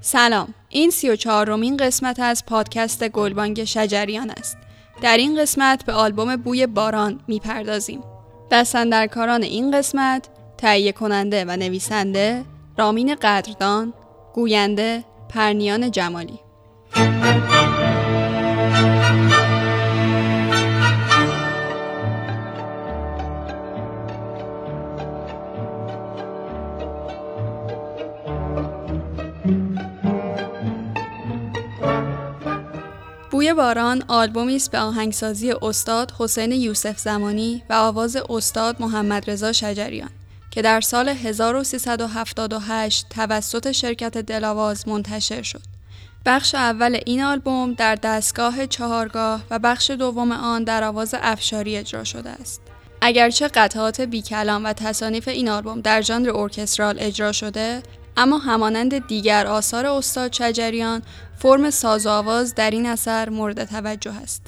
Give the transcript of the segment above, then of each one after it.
سلام این سی و چهارمین قسمت از پادکست گلبانگ شجریان است. در این قسمت به آلبوم بوی باران می‌پردازیم. دستندرکاران این قسمت تهیه کننده و نویسنده رامین قدردان گوینده پرنیان جمالی. بوی باران آلبومی است به آهنگسازی استاد حسین یوسف زمانی و آواز استاد محمد رضا شجریان که در سال 1378 توسط شرکت دلاواز منتشر شد. بخش اول این آلبوم در دستگاه چهارگاه و بخش دوم آن در آواز افشاری اجرا شده است. اگرچه قطعات بی کلام و تصانیف این آلبوم در ژانر ارکسترال اجرا شده، اما همانند دیگر آثار استاد شجریان فرم ساز و آواز در این اثر مورد توجه است.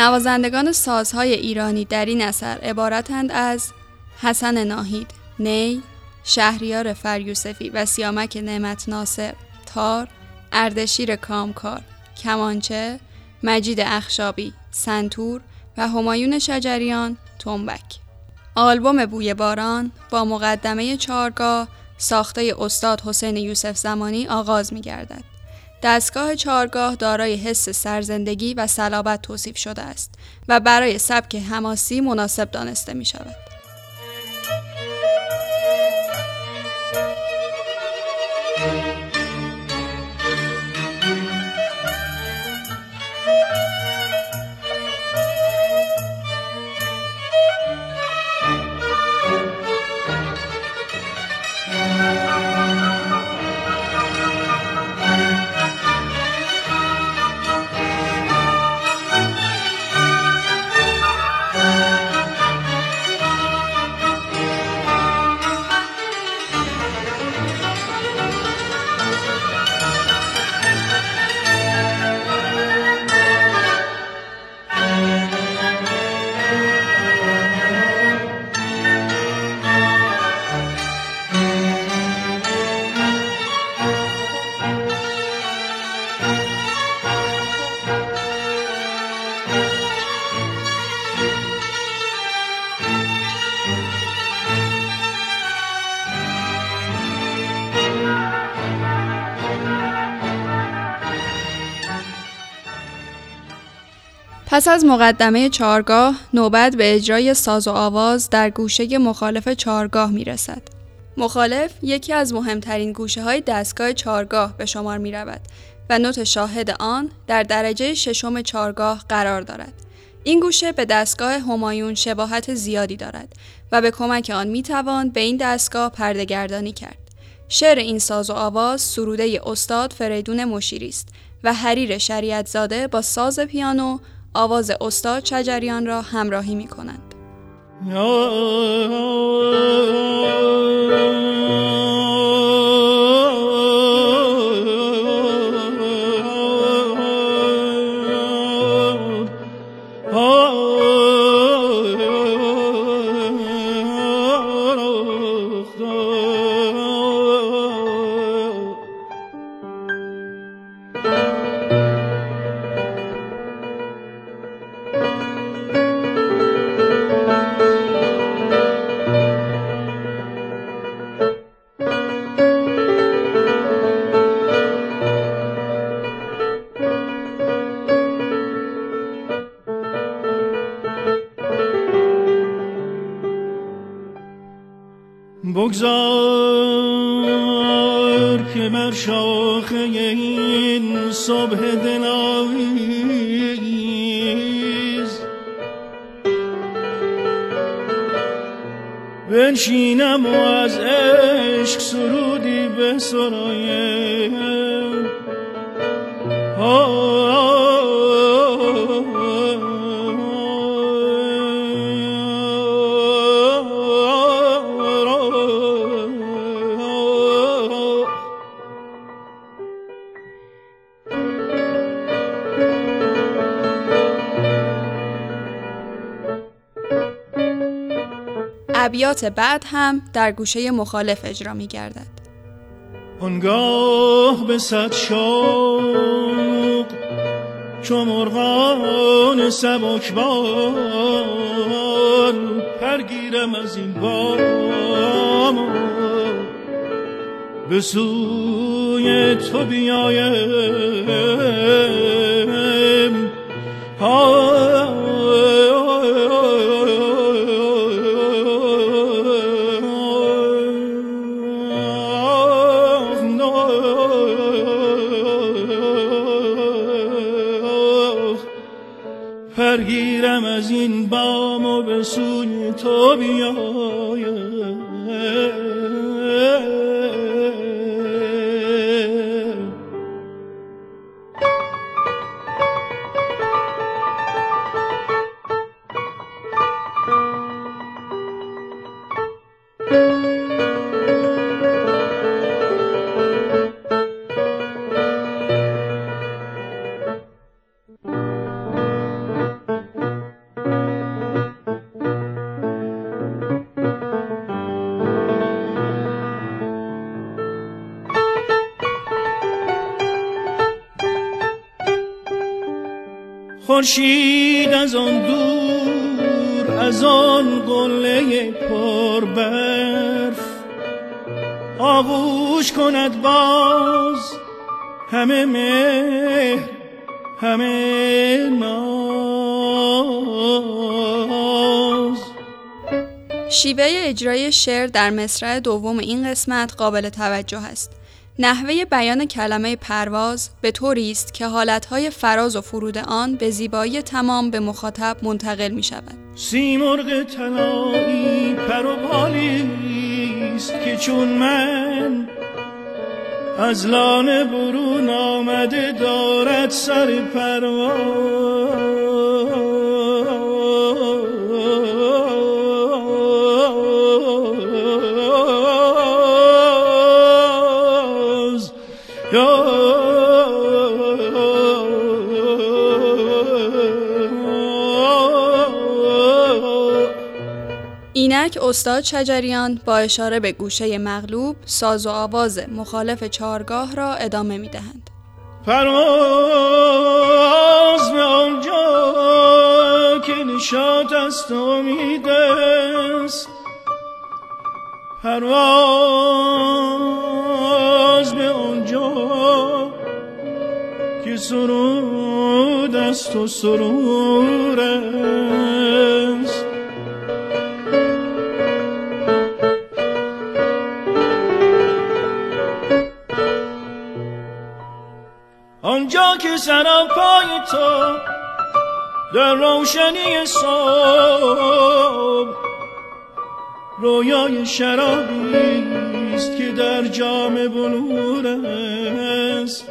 نوازندگان سازهای ایرانی در این اثر عبارتند از حسن ناهید، نی، شهریار فریوسفی و سیامک نعمت ناصر، تار، اردشیر کامکار، کمانچه، مجید اخشابی، سنتور و همایون شجریان، تنبک. آلبوم بوی باران با مقدمه چارگاه ساخته استاد حسین یوسف زمانی آغاز می گردد. دستگاه چارگاه دارای حس سرزندگی و صلابت توصیف شده است و برای سبک حماسی مناسب دانسته می شود. پس از مقدمه چارگاه نوبت به اجرای ساز و آواز در گوشه مخالف چارگاه می رسد. مخالف یکی از مهمترین گوشه های دستگاه چارگاه به شمار می رود و نوت شاهد آن در درجه ششم چارگاه قرار دارد. این گوشه به دستگاه همایون شباهت زیادی دارد و به کمک آن می توان به این دستگاه پردگردانی کرد. شعر این ساز و آواز سروده استاد فریدون مشیری است و حریر شریعت زاده با ساز پیانو آواز استاد شجریان را همراهی می کنند. بنشینم و از عشق سرودی به سرایم ابیات بعد هم در گوشه مخالف اجرا می گردد آنگاه به صد شوق چو مرغان سبک بار پرگیرم از این بام به سوی تو بیایم. خورشید از آن دور از آن قله پر برف آغوش کند باز همه مهر همه ناز. شیوه اجرای شعر در مصرع دوم این قسمت قابل توجه است. نحوه بیان کلمه پرواز به طوری است که حالتهای فراز و فرود آن به زیبایی تمام به مخاطب منتقل می شود. سیمرغ طلایی پر و است که چون من از لانه برون آمده دارد سر پرواز اینک استاد شجریان با اشاره به گوشه مغلوب ساز و آواز مخالف چارگاه را ادامه می دهند. پرواز به آنجا که نشات است امید است پرواز به آنجا که سرود است و سرور آنجا که پای تو در روشنی صبح. رویای شرابی است که در جام بلور است.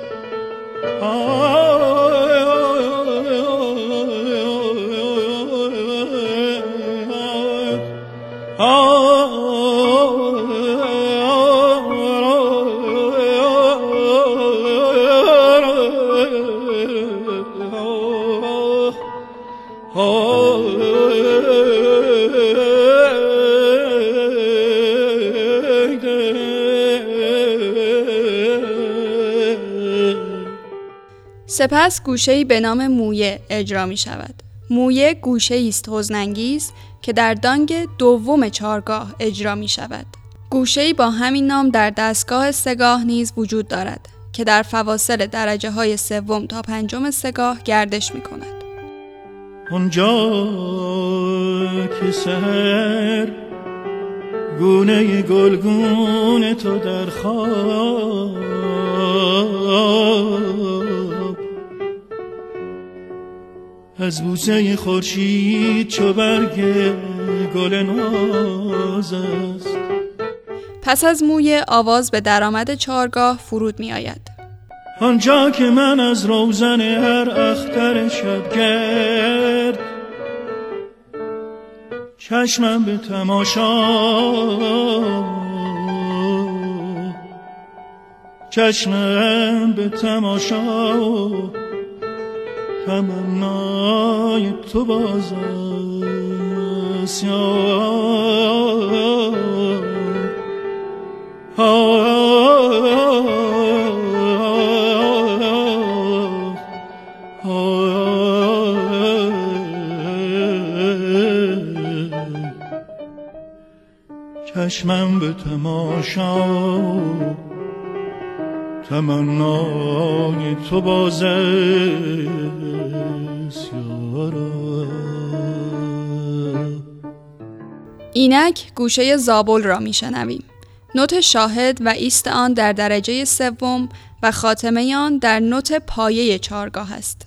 سپس گوشه‌ای به نام مویه اجرا می شود. مویه گوشه است حزنانگیز که در دانگ دوم چارگاه اجرا می شود. گوشه با همین نام در دستگاه سگاه نیز وجود دارد که در فواصل درجه های سوم تا پنجم سگاه گردش می کند. اونجا که سر گونه گلگون تو در خواب از بوسه خورشید چو برگ گل ناز است. پس از موی آواز به درآمد چارگاه فرود می آید آنجا که من از روزن هر اختر شبگرد چشمم به تماشا چشمم به تماشا تمنای تو باز چشمم به تماشا تمنای تو بازه اینک گوشه زابل را میشنویم. نوت شاهد و ایست آن در درجه سوم و خاتمه آن در نوت پایه چارگاه است.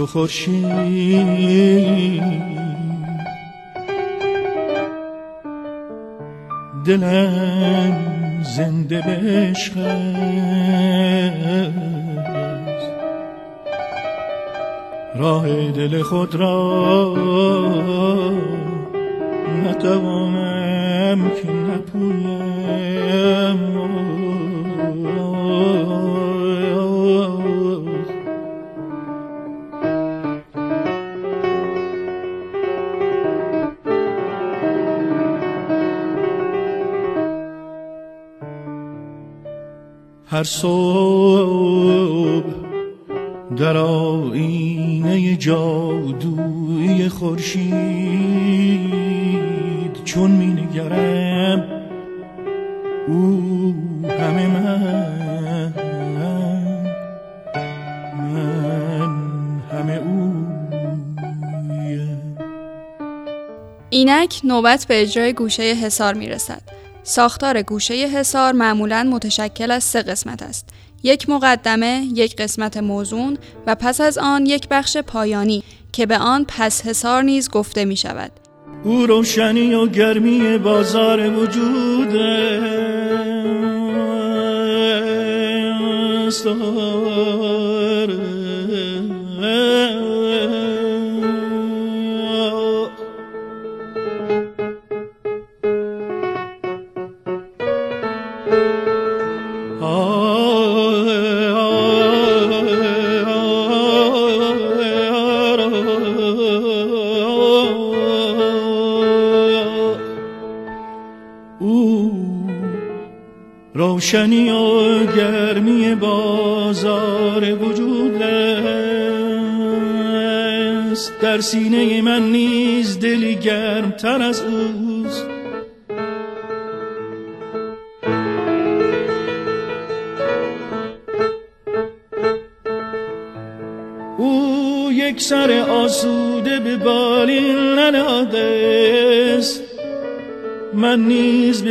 چو خورشید. دلم زنده عشق راه دل خود را نتوانم که نپویم. هر صبح در آینه جادوی خورشید چون می نگرم او همه من من همه او اینک نوبت به اجرای گوشه حسار می رسد. ساختار گوشه حصار معمولا متشکل از سه قسمت است. یک مقدمه، یک قسمت موزون و پس از آن یک بخش پایانی که به آن پس حصار نیز گفته می شود. او روشنی و گرمی بازار وجود روشنی و گرمی بازار وجود است. در سینه من نیز دلی تر از اوست. او یک سر آسوده به بالین نناده است من نیز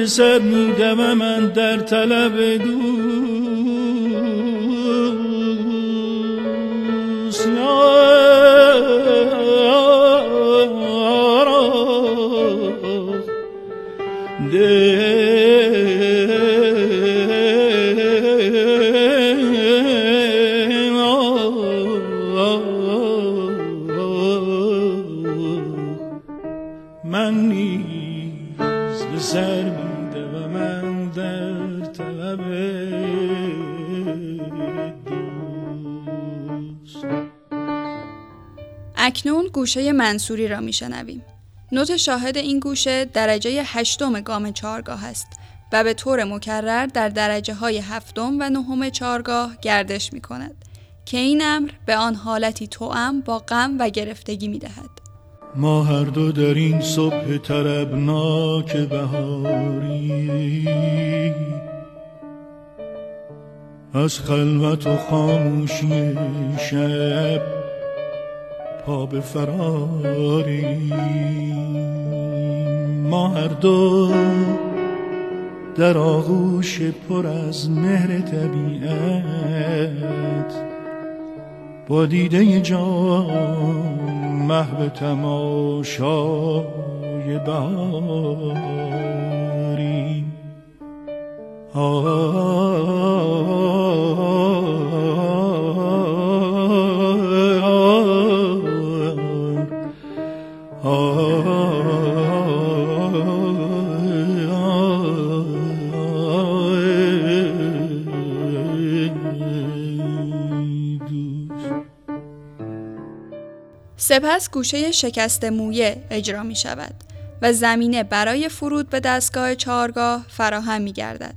سر میدم من در طلب گوشه منصوری را میشنویم. نوت شاهد این گوشه درجه هشتم گام چارگاه است و به طور مکرر در درجه های هفتم و نهم چارگاه گردش می کند که این امر به آن حالتی توأم با غم و گرفتگی می دهد. ما هر دو در این صبح تربناک بهاری از خلوت و خاموشی شب پا به فراری. ما هر دو در آغوش پر از مهر طبیعت با دیده جان محو تماشای بهاری. سپس گوشه شکست مویه اجرا می شود و زمینه برای فرود به دستگاه چهارگاه فراهم می گردد.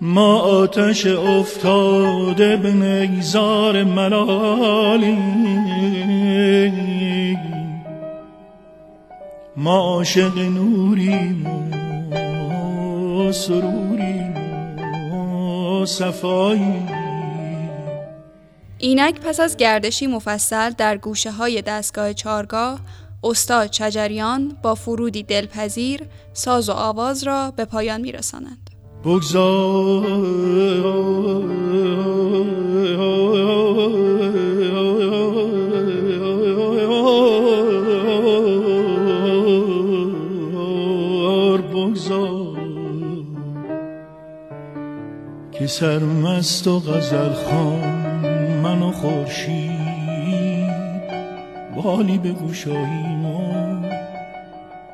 ما آتش افتاده به نیزار ملالی عاشق نوریم و سروریم و اینک پس از گردشی مفصل در گوشه های دستگاه چارگاه استاد چجریان با فرودی دلپذیر ساز و آواز را به پایان میرسانند. بگذار سرمست و غزل خان من و خورشید بالی به گوشایی ما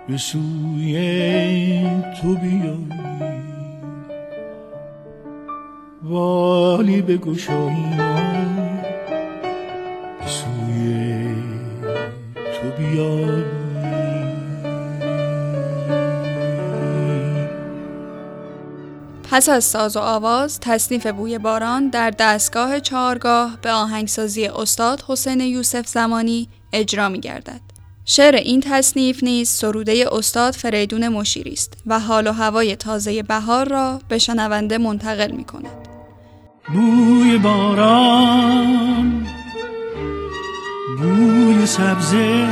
به سوی تو بیایی. والی به گوشایی ما به سوی تو بیایی. پس از ساز و آواز تصنیف بوی باران در دستگاه چهارگاه به آهنگسازی استاد حسین یوسف زمانی اجرا می گردد. شعر این تصنیف نیز سروده استاد فریدون مشیری است و حال و هوای تازه بهار را به شنونده منتقل می کند. بوی باران بوی سبزه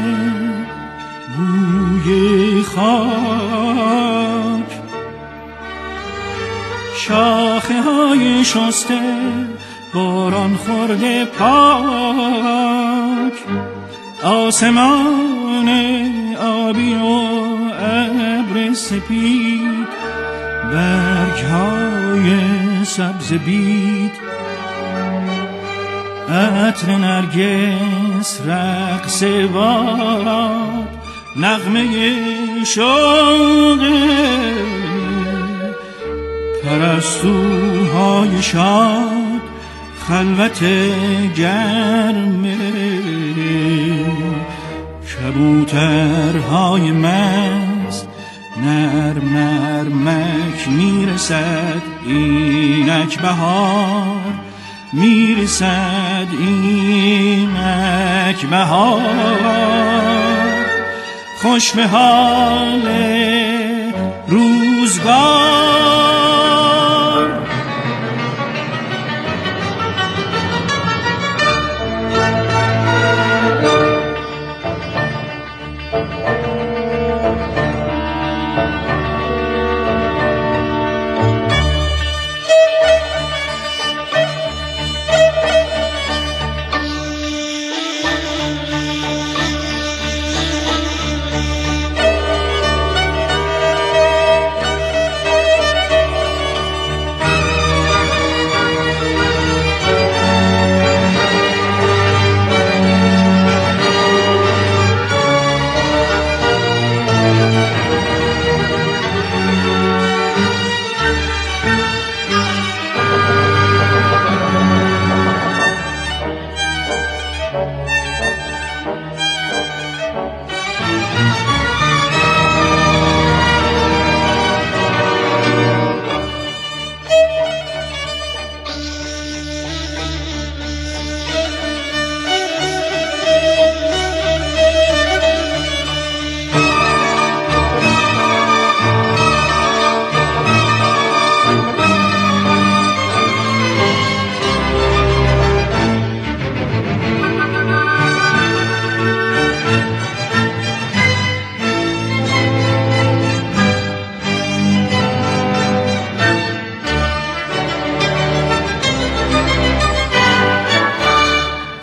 بوی خاک شاخه های شسته باران خورده پاک. آسمان آبی و ابر سپید برگ های سبز بید. عطر نرگس رقص باد نغمه شوقه پرستوهای شاد خلوت گرمه کبوترهای مست نرم نرمک می‌رسد اینک بهار می‌رسد اینک بهار. خوش به حال روزگار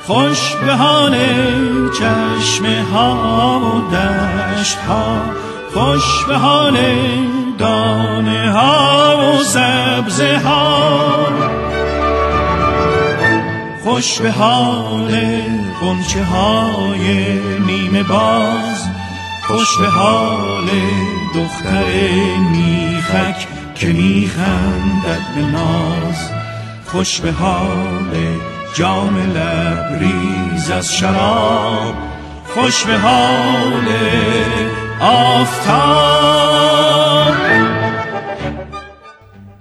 خوش به حال چشمه ها و دشت ها. خوش به حال دانه ها و سبزه ها. خوش به حال خونچه های نیمه باز. خوش به حال دختر میخک که میخندد به ناز. خوش به حال جام لبریز از شراب خوش به حال آفتاب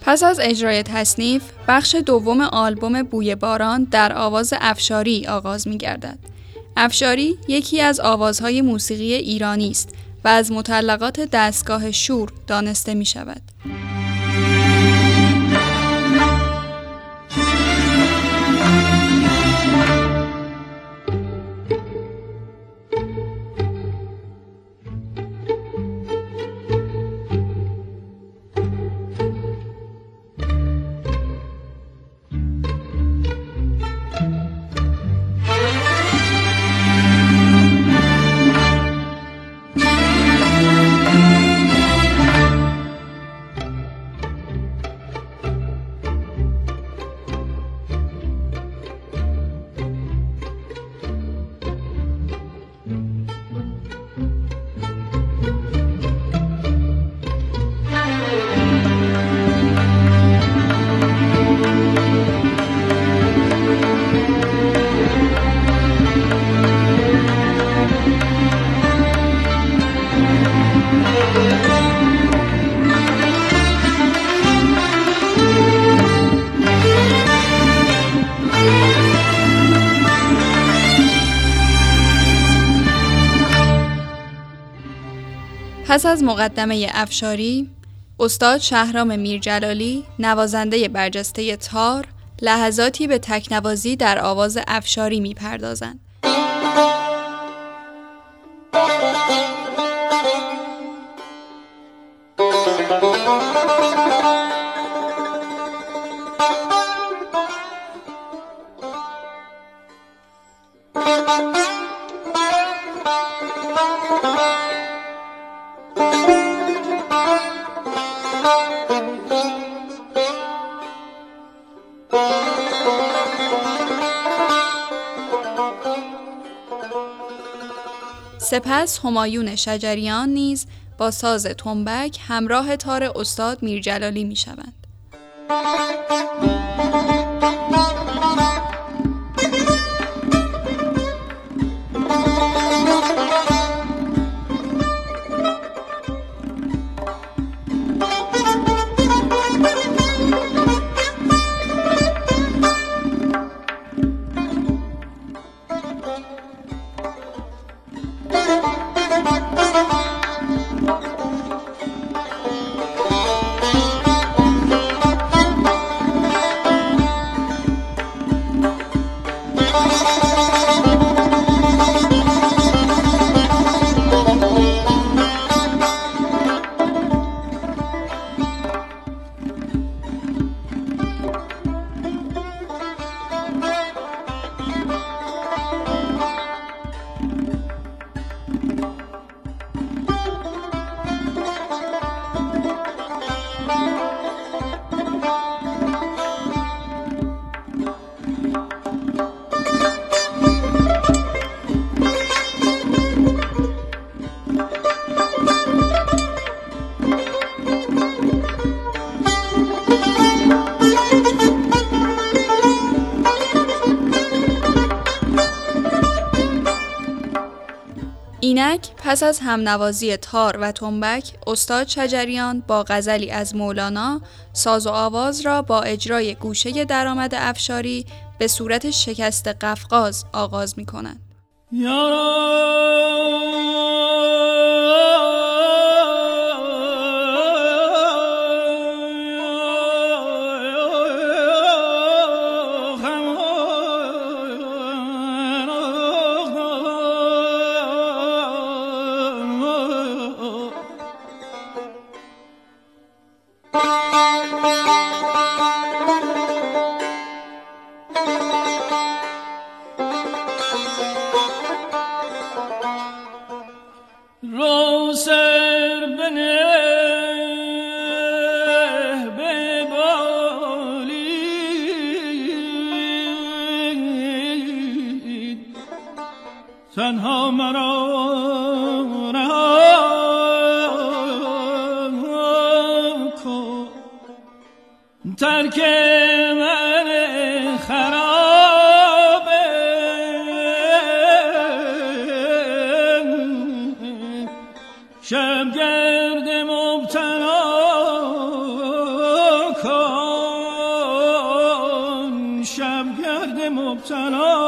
پس از اجرای تصنیف بخش دوم آلبوم بوی باران در آواز افشاری آغاز می گردد. افشاری یکی از آوازهای موسیقی ایرانی است و از مطلقات دستگاه شور دانسته می شود. پس از مقدمه افشاری، استاد شهرام میرجلالی نوازنده برجسته تار لحظاتی به تکنوازی در آواز افشاری می‌پردازند. سپس همایون شجریان نیز با ساز تنبک همراه تار استاد میرجلالی می شوند. اینک پس از همنوازی تار و تنبک استاد شجریان با غزلی از مولانا ساز و آواز را با اجرای گوشه درآمد افشاری به صورت شکست قفقاز آغاز می کنند. مبتلا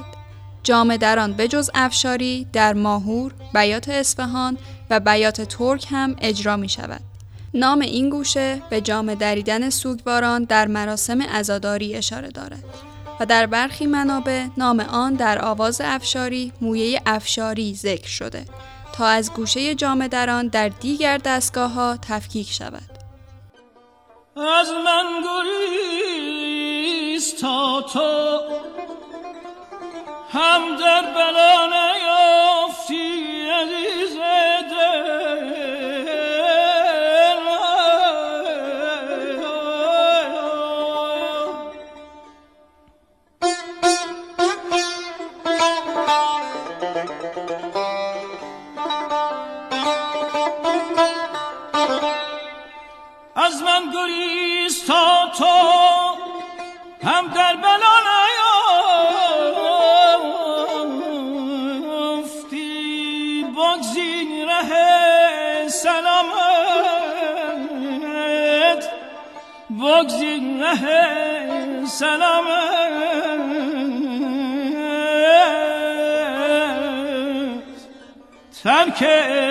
جامه دران به جز افشاری در ماهور، بیات اصفهان و بیات ترک هم اجرا می شود. نام این گوشه به جامه دریدن سوگواران در مراسم ازاداری اشاره دارد و در برخی منابع نام آن در آواز افشاری مویه افشاری ذکر شده تا از گوشه جامه دران در دیگر دستگاه ها تفکیک شود. از من گریز تا تو هم در بلا نیافتی ترک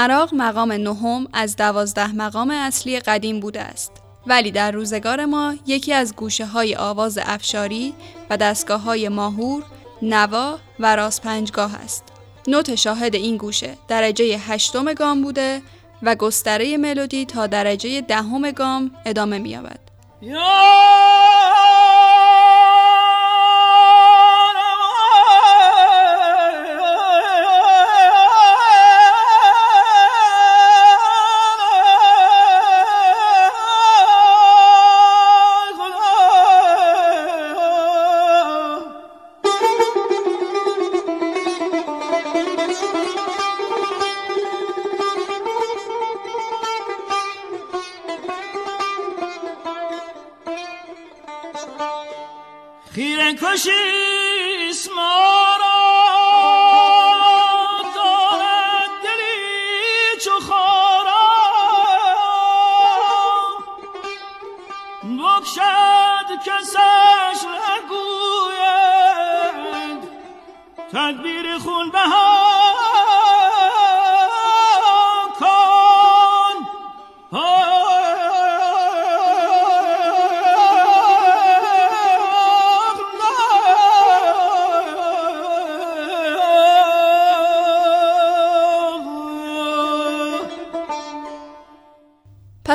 عراق مقام نهم از دوازده مقام اصلی قدیم بوده است. ولی در روزگار ما یکی از گوشه های آواز افشاری و دستگاه های ماهور، نوا و راست پنجگاه است. نوت شاهد این گوشه درجه هشتم گام بوده و گستره ملودی تا درجه دهم گام ادامه می‌یابد. 就好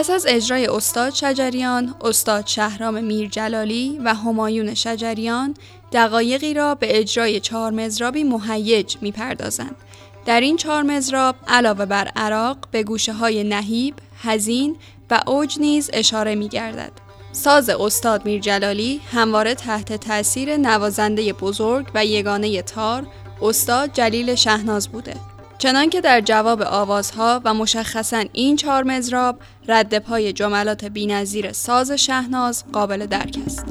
پس از اجرای استاد شجریان، استاد شهرام میرجلالی و همایون شجریان دقایقی را به اجرای چهار مزرابی مهیج می‌پردازند. در این چهار مزراب علاوه بر عراق به گوشه های نهیب، هزین و اوج نیز اشاره می گردد. ساز استاد میرجلالی همواره تحت تأثیر نوازنده بزرگ و یگانه تار استاد جلیل شهناز بوده. چنانکه در جواب آوازها و مشخصا این چهار مزراب رد پای جملات بینظیر ساز شهناز قابل درک است.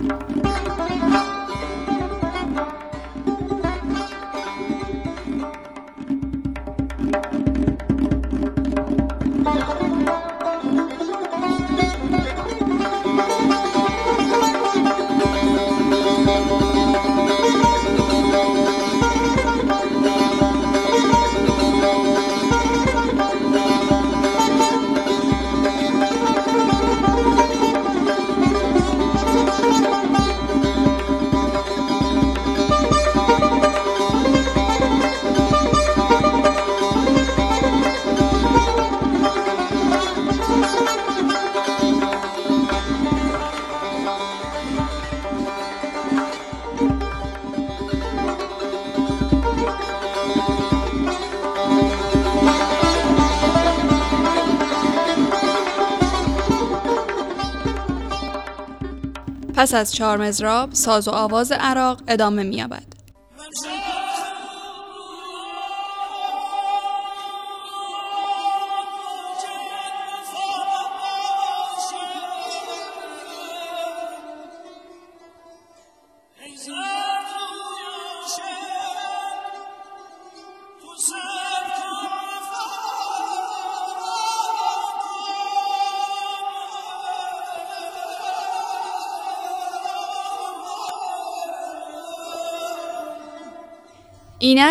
پس از چهار مزراب ساز و آواز عراق ادامه می‌یابد.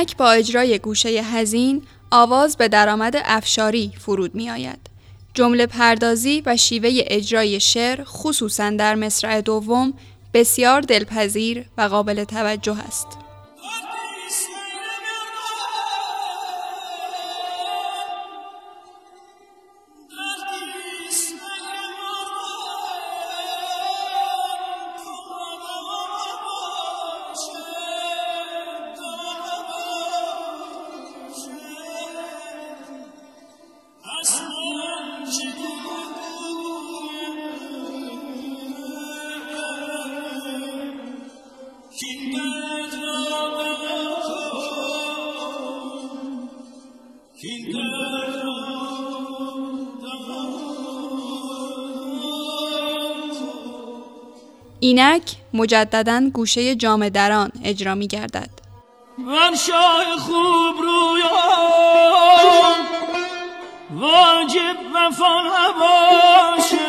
اینک با اجرای گوشه هزین آواز به درآمد افشاری فرود می آید. جمله پردازی و شیوه اجرای شعر خصوصا در مصرع دوم بسیار دلپذیر و قابل توجه است. اینک مجددا گوشه جام دران اجرا می گردد من شاه خوب رویان واجب وفا نباشه.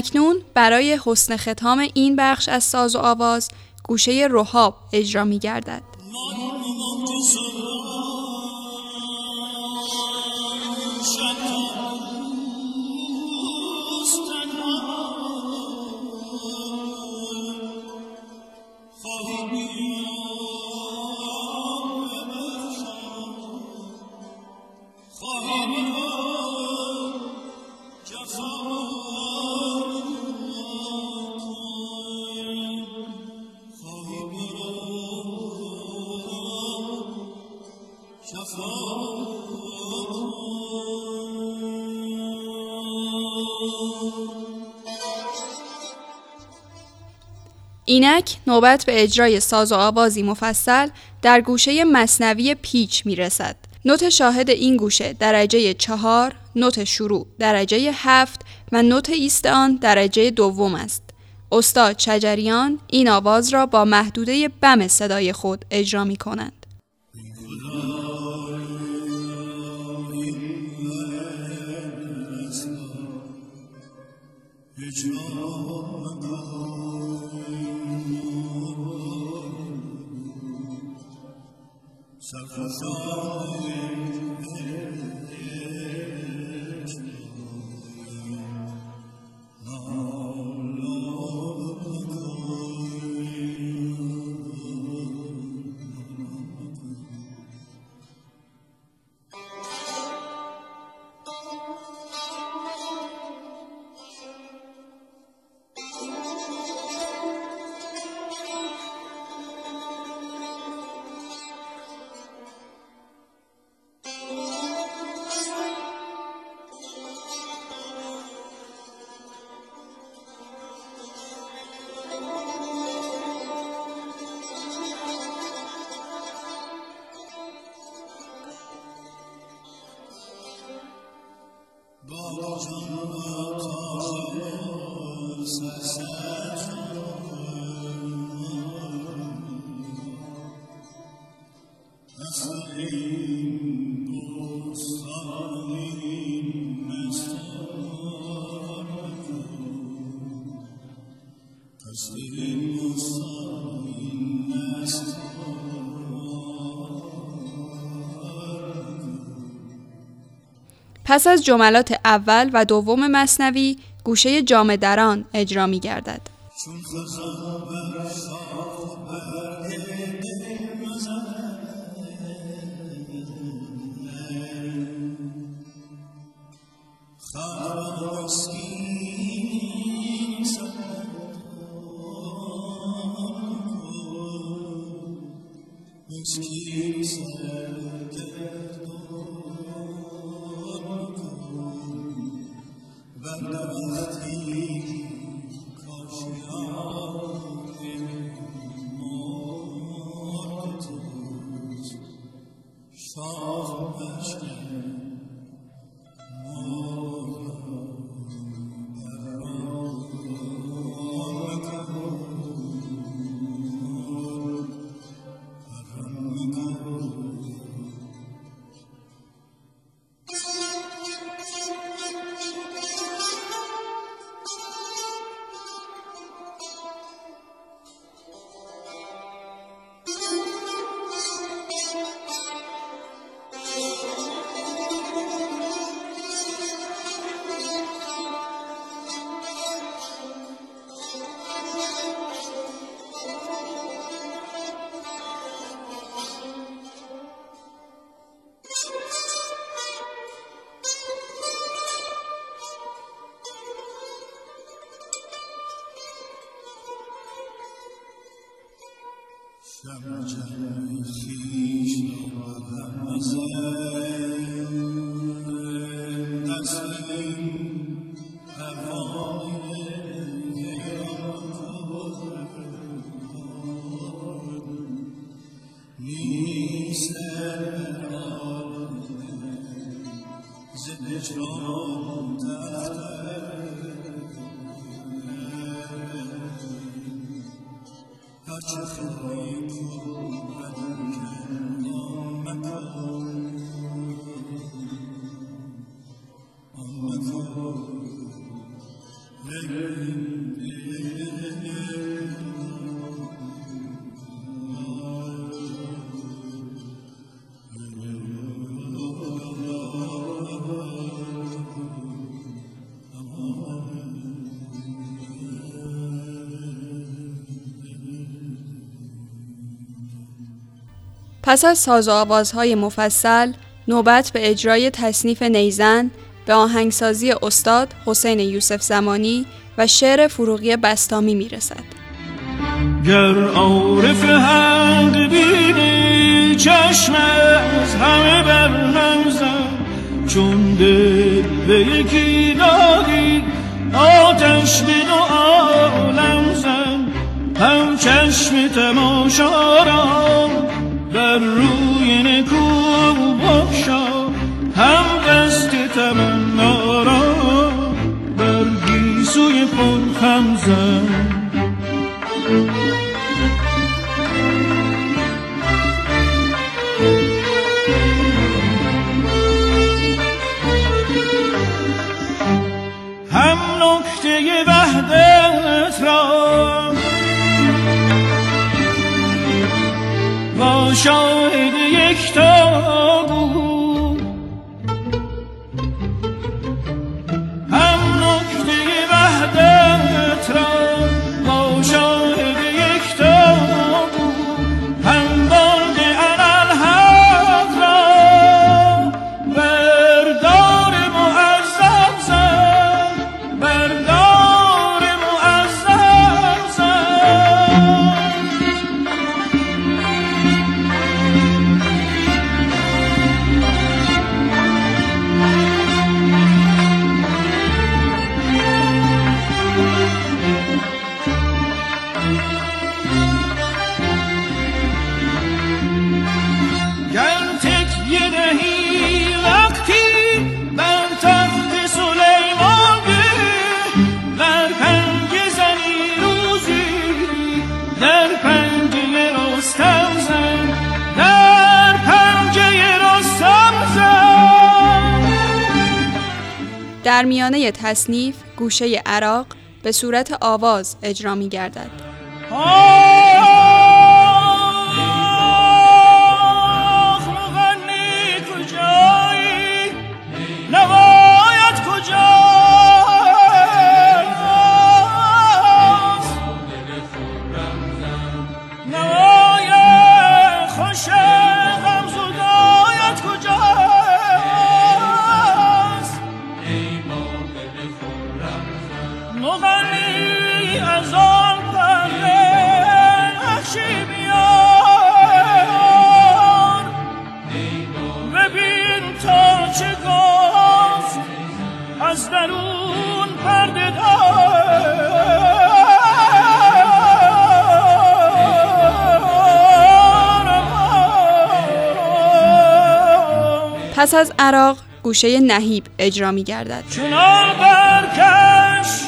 اکنون برای حسن ختام این بخش از ساز و آواز گوشه رهاب اجرا می گردد. اینک نوبت به اجرای ساز و آوازی مفصل در گوشه مصنوی پیچ می رسد. نوت شاهد این گوشه درجه چهار، نوت شروع درجه هفت و نوت ایست آن درجه دوم است. استاد چجریان این آواز را با محدوده بم صدای خود اجرا می کنند. Safo Shalom پس از جملات اول و دوم مصنوی گوشه جامدران اجرا می گردد. Jesus. Thank you. پس از ساز و آوازهای مفصل نوبت به اجرای تصنیف نیزن به آهنگسازی استاد حسین یوسف زمانی و شعر فروغی بستامی می رسد. گر عارف حق بینی چشم از همه بر چون دل به یکی دادی آتش به دو عالم زن هم چشم تماشا را بر روی نکو بخشا هم دست تمنا را بر گیسوی پر هم زن. هم نکته وحدت را شاهد یکتا بود. در میانه تصنیف گوشه عراق به صورت آواز اجرا می گردد. پس از عراق گوشه نهیب اجرا می گردد. چنان برکش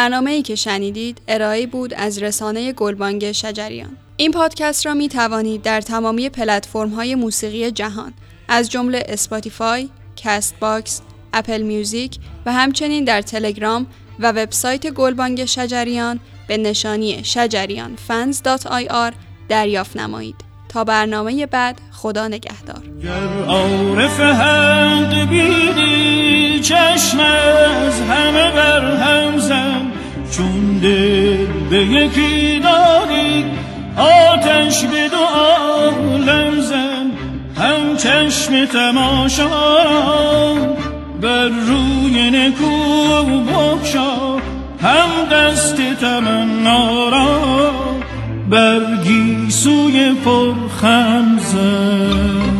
برنامه ای که شنیدید ارائه‌ای بود از رسانه گلبانگ شجریان. این پادکست را می توانید در تمامی پلتفرم های موسیقی جهان از جمله Spotify، Castbox، Apple Music و همچنین در تلگرام و وبسایت گلبانگ شجریان به نشانی shajarianfans.ir دریافت نمایید. تا برنامه بعد خدا نگهدار. چشم از همه بر هم زن. چون دل به یکی داری آتش به دو عالم زن. هم چشم تماشا بر روی نکو بکشا هم دست تمنا را بر گیسوی پرخم زن.